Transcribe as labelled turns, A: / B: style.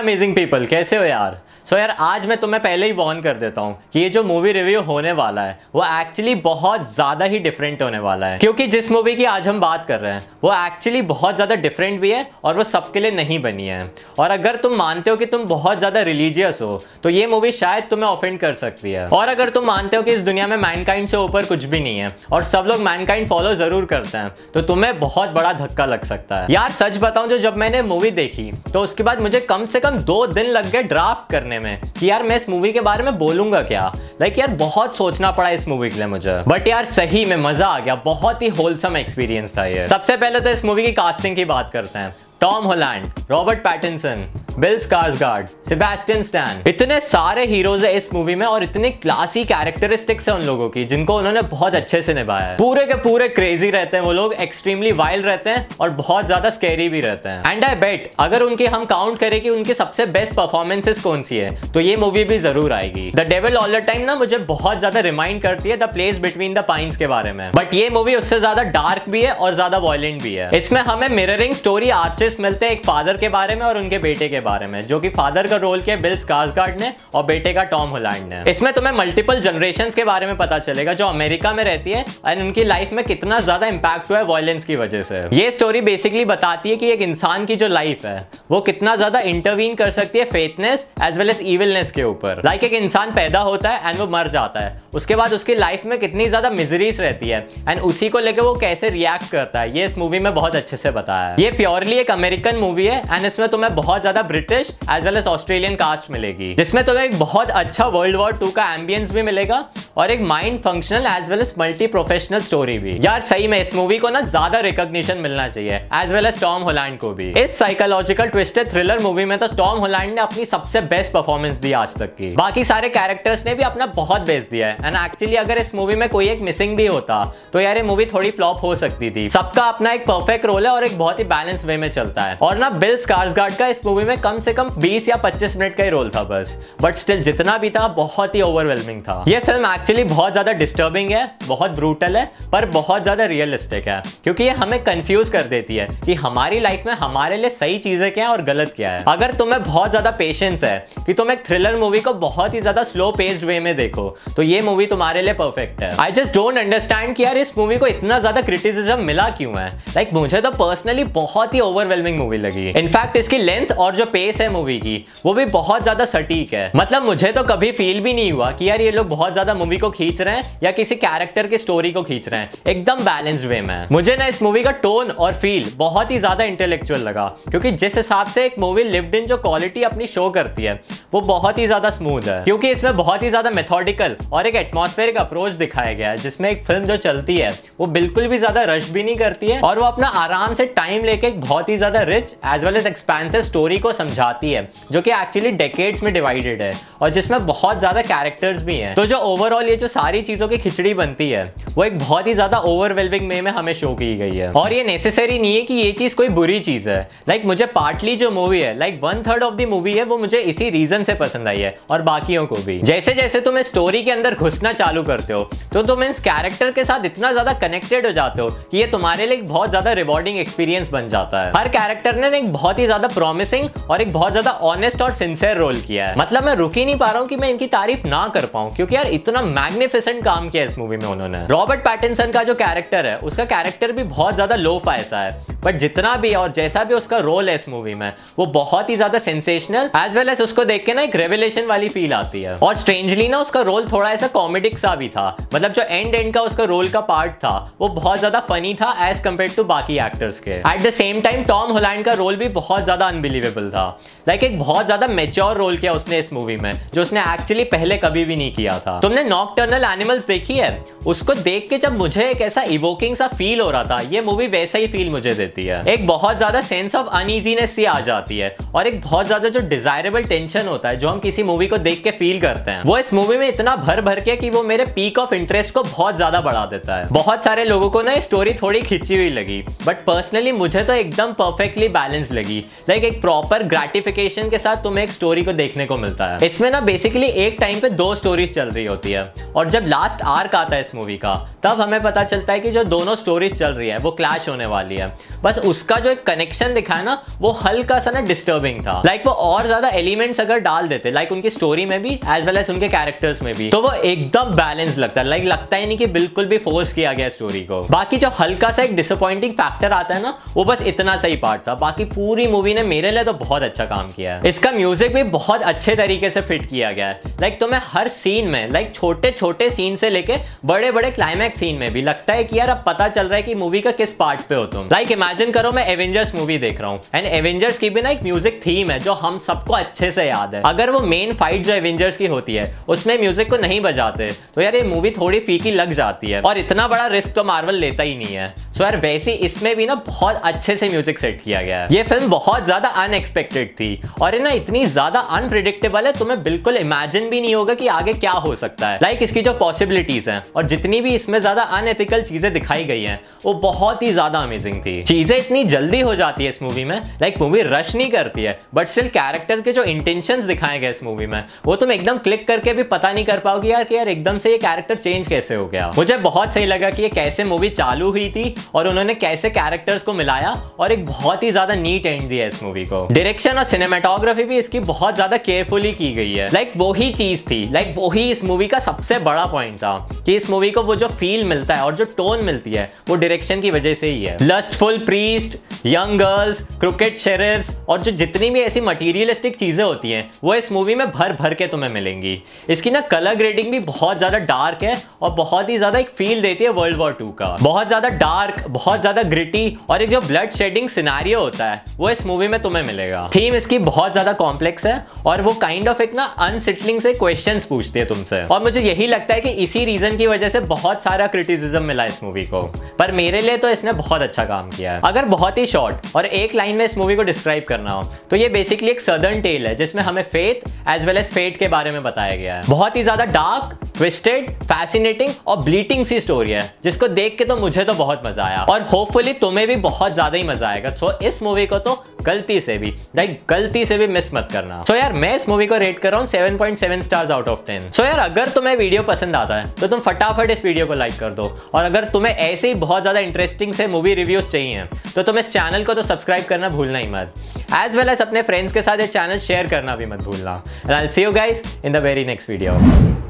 A: Amazing people कैसे हो यार? सो so यार, आज मैं तुम्हें पहले ही वॉर्न कर देता हूँ कि ये जो मूवी रिव्यू होने वाला है, वो एक्चुअली बहुत ज़्यादा ही डिफरेंट होने वाला है। क्योंकि जिस मूवी की आज हम बात कर रहे हैं, वो एक्चुअली बहुत ज़्यादा डिफरेंट भी है और वो सबके लिए नहीं बनी है। और अगर तुम मानते हो कि तुम बहुत ज़्यादा रिलीजियस हो तो ये मूवी शायद तुम्हें ऑफेंड कर सकती है। और अगर तुम मानते हो कि इस दुनिया में मैनकाइंड से ऊपर कुछ भी नहीं है, और सब लोग मैनकाइंड फॉलो ज़रूर करते हैं तो तुम्हें बहुत बड़ा धक्का लग सकता है। यार, सच बताऊँ, जो जब मैंने मूवी देखी तो उसके बाद मुझे कम से कम दो दिन लग गए ड्राफ्ट करने में कि यार, मैं इस मूवी के बारे में बोलूँगा क्या? लाइक यार, बहुत सोचना पड़ा इस मूवी के लिए मुझे। बट यार, सही में मज़ा आ गया। बहुत ही होलसम एक्सपीरियंस था ये। सबसे पहले तो इस मूवी की कास्टिंग की बात करते हैं। Tom Holland, Robert Pattinson, Bill Skarsgard, Sebastian Stan. इतने सारे हीरोज है इस मूवी में और इतनी क्लासी कैरेक्टरिस्टिक्स है उन लोगों की, जिनको उन्होंने बहुत अच्छे से निभाया है। पूरे के पूरे क्रेजी रहते हैं वो लोग एक्सट्रीमली वाइल्ड रहते हैं और बहुत ज़्यादा स्केरी भी रहते हैं। एंड आई बेट अगर उनकी हम काउंट करें कि उनकी सबसे बेस्ट परफॉर्मेंसेस कौन सी है तो ये मूवी भी ज़रूर आएगी। The devil all the time ना मुझे बहुत ज़्यादा रिमाइंड करती है the place between the pines के बारे में। बट ये मूवी उससे ज़्यादा डार्क भी है और ज़्यादा वॉयलेंट भी है। इसमें हमें मिररिंग स्टोरी आर्टिस्ट ट्विस्ट मिलते हैं एक फादर के बारे में और उनके बेटे के बारे में, जो कि फादर का रोल किया बिल स्कार्सगार्ड ने और बेटे का टॉम होलैंड ने। इसमें तुम्हें मल्टीपल जनरेशन के बारे में पता चलेगा, जो अमेरिका में रहती है एंड उनकी लाइफ में कितना ज़्यादा इंपैक्ट हुआ है वायलेंस की वजह से। ये स्टोरी बेसिकली बताती है कि एक इंसान की जो लाइफ है, वो कितना ज़्यादा इंटरवीन कर सकती है faithness as well as evilness के ऊपर। लाइक एक इंसान पैदा होता है एंड वो मर जाता है। उसके बाद उसकी लाइफ में कितनी ज़्यादा मिजरीज रहती है एंड उसी को लेकर वो कैसे रिएक्ट करता है, ये इस मूवी में बहुत अच्छे से बताया ये प्योरली एक अमेरिकन मूवी है एंड इसमें तुम्हें बहुत ज़्यादा British as well as Australian cast मिलेगी। जिसमें तुम्हें एक बहुत अच्छा वर्ल्ड वॉर टू का एम्बियंस भी मिलेगा और एक mind functional as well as multi professional story भी। यार, सही में इस मूवी को ना ज़्यादा रिकॉग्निशन मिलना चाहिए as well as Tom Holland को भी। इस साइकोलॉजिकल ट्विस्टेड थ्रिलर मूवी में तो टॉम होलैंड ने अपनी सबसे बेस्ट परफॉर्मेंस दी आज तक की। बाकी सारे कैरेक्टर्स ने भी अपना बहुत बेस्ट दिया है एंड एक्चुअली अगर इस मूवी में कोई एक मिसिंग भी होता तो यार ये मूवी थोड़ी फ्लॉप हो सकती थी। सबका अपना एक परफेक्ट रोल है और एक बहुत ही बैलेंस वे में चलता है। और ना बिल स्कार्सगार्ड का इस मूवी में कम से कम 20 या 25 मिनट का ही रोल था बस। बट स्टिल जितना भी था बहुत ही ओवरवेलमिंग था। ये फ़िल्म एक्चुअली बहुत ज़्यादा डिस्टर्बिंग है बहुत ब्रूटल है पर बहुत ज़्यादा रियलिस्टिक है। क्योंकि ये हमें कंफ्यूज कर देती है कि हमारी लाइफ में हमारे लिए सही चीज़ें क्या है और गलत क्या है। अगर तुम्हें बहुत ज़्यादा पेशेंस है कि तुम एक थ्रिलर मूवी को बहुत ही ज़्यादा स्लो पेस्ड वे में देखो तो ये मूवी तुम्हारे लिए परफेक्ट है। आई जस्ट डोंट अंडरस्टैंड कि यार इस मूवी को इतना ज़्यादा क्रिटिसिज्म मिला क्यों है? लाइक like, मुझे तो पर्सनली बहुत ही ओवरवेलमिंग मूवी लगी। इनफैक्ट इसकी लेंथ और जो पेस है मूवी की, वो भी बहुत ज़्यादा सटीक है। मतलब मुझे तो कभी फील भी नहीं हुआ कि यार ये लोग बहुत ज़्यादा मूवी को खींच रहे हैं या किसी कैरेक्टर की स्टोरी को खींच रहे हैं। एकदम बैलेंस्ड वे में। मुझे ना इस मूवी का टोन और फील बहुत ही ज़्यादा इंटेलेक्चुअल लगा, क्योंकि जिस हिसाब से एक मूवी लिव्ड इन जो क्वालिटी अपनी शो करती है, वो बहुत ही ज़्यादा स्मूथ है। क्योंकि इसमें बहुत ही ज़्यादा मेथोडिकल और एक एटमोस्फेरिक अप्रोच दिखाया गया है, जिसमें एक फ़िल्म जो चलती है, वो बिल्कुल भी ज़्यादा रश भी नहीं करती है और वो अपना आराम से टाइम लेके एक बहुत ही ज़्यादा rich as well as expensive story को समझाती है, जो कि एक्चुअली डेकेड्स में डिवाइडेड है और जिसमें बहुत ज़्यादा कैरेक्टर्स भी हैं। तो जो ओवरऑल ये जो सारी चीज़ों की खिचड़ी बनती है, वो एक बहुत ही ज़्यादा ओवरवेलमिंग वे में हमें शो की गई है। और ये नेसेसरी नहीं है कि ये चीज़ कोई बुरी चीज़ है। लाइक मुझे पार्टली जो मूवी है like one third of the movie है, वो मुझे इसी रीजन से पसंद आई है और बाकियों को भी। जैसे जैसे तुम इस स्टोरी के अंदर घुसना चालू करते हो तो तुम इस कैरेक्टर के साथ इतना ज़्यादा कनेक्टेड हो जाते हो कि ये तुम्हारे लिए बहुत ज़्यादा रिवॉर्डिंग एक्सपीरियंस बन जाता है। हर कैरेक्टर ने एक बहुत ही ज़्यादा प्रॉमिसिंग और एक बहुत ज़्यादा ऑनेस्ट और सिंसियर रोल किया है। मतलब मैं रुक ही नहीं पा रहा हूँ कि मैं इनकी तारीफ़ ना कर पाऊँ, क्योंकि यार इतना मैग्निफिसेंट काम किया इस मूवी में उन्होंने। रॉबर्ट पैटिनसन का जो कैरेक्टर है, उसका कैरेक्टर भी बहुत ज़्यादा लो फायसा है। बट जितना भी और जैसा भी उसका रोल है इस मूवी में, वो बहुत ही ज़्यादा सेंसेशनल एज वेल एज उसको देख के ना एक रेवलेशन वाली फील आती है। और स्ट्रेंजली ना उसका रोल थोड़ा ऐसा कॉमेडिक सा भी था। मतलब जो एंड एंड का उसका रोल का पार्ट था, वो बहुत ज़्यादा फनी था एज कंपेयर टू बाकी एक्टर्स के। At the same time Tom Holland का रोल भी बहुत ज़्यादा अनबिलीवेबल था। लाइक like एक बहुत ज़्यादा मेच्योर रोल किया उसने इस मूवी में, जो उसने एक्चुअली पहले कभी भी नहीं किया था। तुमने नॉकटर्नल एनिमल्स देखी है? उसको देख के जब मुझे एक ऐसा इवोकिंग सा फील हो रहा था, ये मूवी वैसा ही फील मुझे देती है। एक बहुत ज़्यादा सेंस ऑफ़ अनइजीनेस सी आ जाती है और एक बहुत ज़्यादा जो डिजायरेबल टेंशन होता है, जो हम किसी मूवी को देख के फील करते हैं, वो इस मूवी में इतना भर भर के कि वो मेरे पीक ऑफ़ इंटरेस्ट को बहुत ज़्यादा बढ़ा देता है। बहुत सारे लोगों को ना स्टोरी थोड़ी खिंची हुई लगी बट पर्सनली मुझे तो एकदम परफेक्टली बैलेंस लगी। लाइक एक प्रॉपर ग्रेटिफिकेशन के साथ तुम्हें एक स्टोरी को देखने को मिलता है। इसमें ना बेसिकली एक टाइम पे दो स्टोरीज चल रही होती है और जब लास्ट आर्क आता है इस मूवी का, तब हमें पता चलता है कि जो दोनों स्टोरीज चल रही है, वो क्लैश होने वाली है। बस उसका जो एक कनेक्शन दिखाया ना वो हल्का सा ना डिस्टर्बिंग था। लाइक like वो और ज़्यादा एलिमेंट्स अगर डाल देते लाइक like उनकी स्टोरी में भी एज वेल एज उनके कैरेक्टर्स में भी तो वो एकदम बैलेंस लगता है। लाइक लगता ही नहीं कि बिल्कुल भी फोर्स किया गया स्टोरी को। बाकी जो हल्का सा एक डिसअपॉइंटिंग फैक्टर आता है ना वो बस इतना सही पार्ट था। बाकी पूरी मूवी ने मेरे लिए तो बहुत अच्छा काम किया है। इसका म्यूज़िक भी बहुत अच्छे तरीके से फिट किया गया है। लाइक like, तो मैं हर सीन में लाइक छोटे छोटे सीन से लेके बड़े बड़े क्लाइमैक्स सीन में भी लगता है कि यार अब पता चल रहा है कि मूवी का किस पार्ट पे हो तुम। लाइक इमेजिन करो, मैं एवेंजर्स मूवी देख रहा हूँ। एंड एवेंजर्स की भी ना एक म्यूज़िक थीम है, जो हम सबको अच्छे से याद है। अगर वो मेन फाइट जो एवेंजर्स की होती है, उसमें म्यूज़िक को नहीं बजाते तो यार ये मूवी थोड़ी फीकी लग जाती है। और इतना बड़ा रिस्क तो मार्वल लेता ही नहीं है। सो यार वैसे इसमें भी ना बहुत अच्छे से म्यूज़िक सेट किया गया है। ये फ़िल्म बहुत ज़्यादा अनएक्सपेक्टेड थी और ना इतनी ज़्यादा अनप्रिडिक्टेबल है, तुम्हें बिल्कुल इमेजिन भी नहीं होगा कि आगे क्या हो सकता है। लाइक like इसकी जो पॉसिबिलिटीज हैं और जितनी भी इसमें ज़्यादा अनएथिकल चीज़ें दिखाई गई हैं, वो बहुत ही ज़्यादा अमेजिंग थी। चीज़ें इतनी जल्दी हो जाती है इस मूवी में लाइक मूवी रश नहीं करती है बट स्टिल कैरेक्टर के जो इंटेंशन दिखाए गए इस मूवी में, वो तुम एकदम क्लिक करके भी पता नहीं कर पाओगे यार कि यार एकदम से ये कैरेक्टर चेंज कैसे हो गया। मुझे बहुत सही लगा कि ये कैसे मूवी चालू हुई थी और उन्होंने कैसे कैरेक्टर्स को मिलाया और एक बहुत ही ज़्यादा नीट एंड दिया इस मूवी को। डायरेक्शन और सिनेमाटोग्राफी भी इसकी बहुत ज़्यादा केयरफुली की गई है। लाइक like, वही चीज़ थी। लाइक like, वही इस मूवी का सबसे बड़ा पॉइंट था कि इस मूवी को वो जो फील मिलता है और जो टोन मिलती है वो डायरेक्शन की वजह से ही है। Lustful priest young girls cricket sheriffs और जो जितनी भी ऐसी मटीरियलिस्टिक चीज़ें होती हैं वो इस मूवी में भर भर के तुम्हें मिलेंगी। इसकी ना कलर ग्रेडिंग भी बहुत ज़्यादा डार्क है और बहुत ही ज़्यादा एक फील देती है वर्ल्ड वॉर टू का। बहुत ज़्यादा डार्क बहुत ज़्यादा ग्रिटी और एक जो ब्लड शेडिंग सिनारियो होता है, वो इस मूवी में तुम्हें मिलेगा। थीम इसकी बहुत ज़्यादा कॉम्प्लेक्स है और वो काइंड ऑफ़ एक ना अनसिटलिंग से क्वेश्चन पूछती है तुमसे। और मुझे यही लगता है कि इसी रीजन की वजह से बहुत सारा क्रिटिसिज्म मिला इस मूवी को। पर मेरे लिए तो इसने बहुत अच्छा काम किया है। अगर बहुत ही शॉर्ट और एक लाइन में इस मूवी को डिस्क्राइब करना हो तो ये बेसिकली एक सदर्न टेल है, जिसमें हमें faith as well as fate के बारे में बताया गया है। बहुत ही ज़्यादा डार्क ट्विस्टेड फैसिनेटिंग और ब्लीटिंग सी स्टोरी है, जिसको देख के तो मुझे तो बहुत मज़ा आया। और होपफुली तुम्हें भी बहुत ज़्यादा ही मज़ा आएगा। सो इस मूवी को तो गलती से भी लाइक गलती से भी मिस मत करना। सो यार, मैं इस मूवी को रेट कर रहा हूँ 7.7 स्टार्स आउट ऑफ़ 10 सो यार, अगर तुम्हें वीडियो पसंद आता है तो तुम फटाफट इस वीडियो को लाइक कर दो। और अगर तुम्हें ऐसे ही बहुत ज़्यादा इंटरेस्टिंग से मूवी रिव्यूज़ चाहिए तो तुम इस चैनल को तो सब्सक्राइब करना भूलना ही मत। एज वेल एज अपने फ्रेंड्स के साथ ये चैनल शेयर करना भी मत भूलना। And I see you guys in the very next video